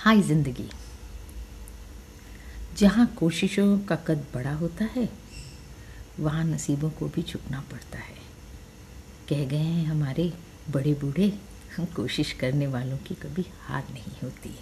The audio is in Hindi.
हाय ज़िंदगी। जहाँ कोशिशों का कद बड़ा होता है, वहाँ नसीबों को भी झुकना पड़ता है। कह गए हैं हमारे बड़े बूढ़े, हम कोशिश करने वालों की कभी हार नहीं होती।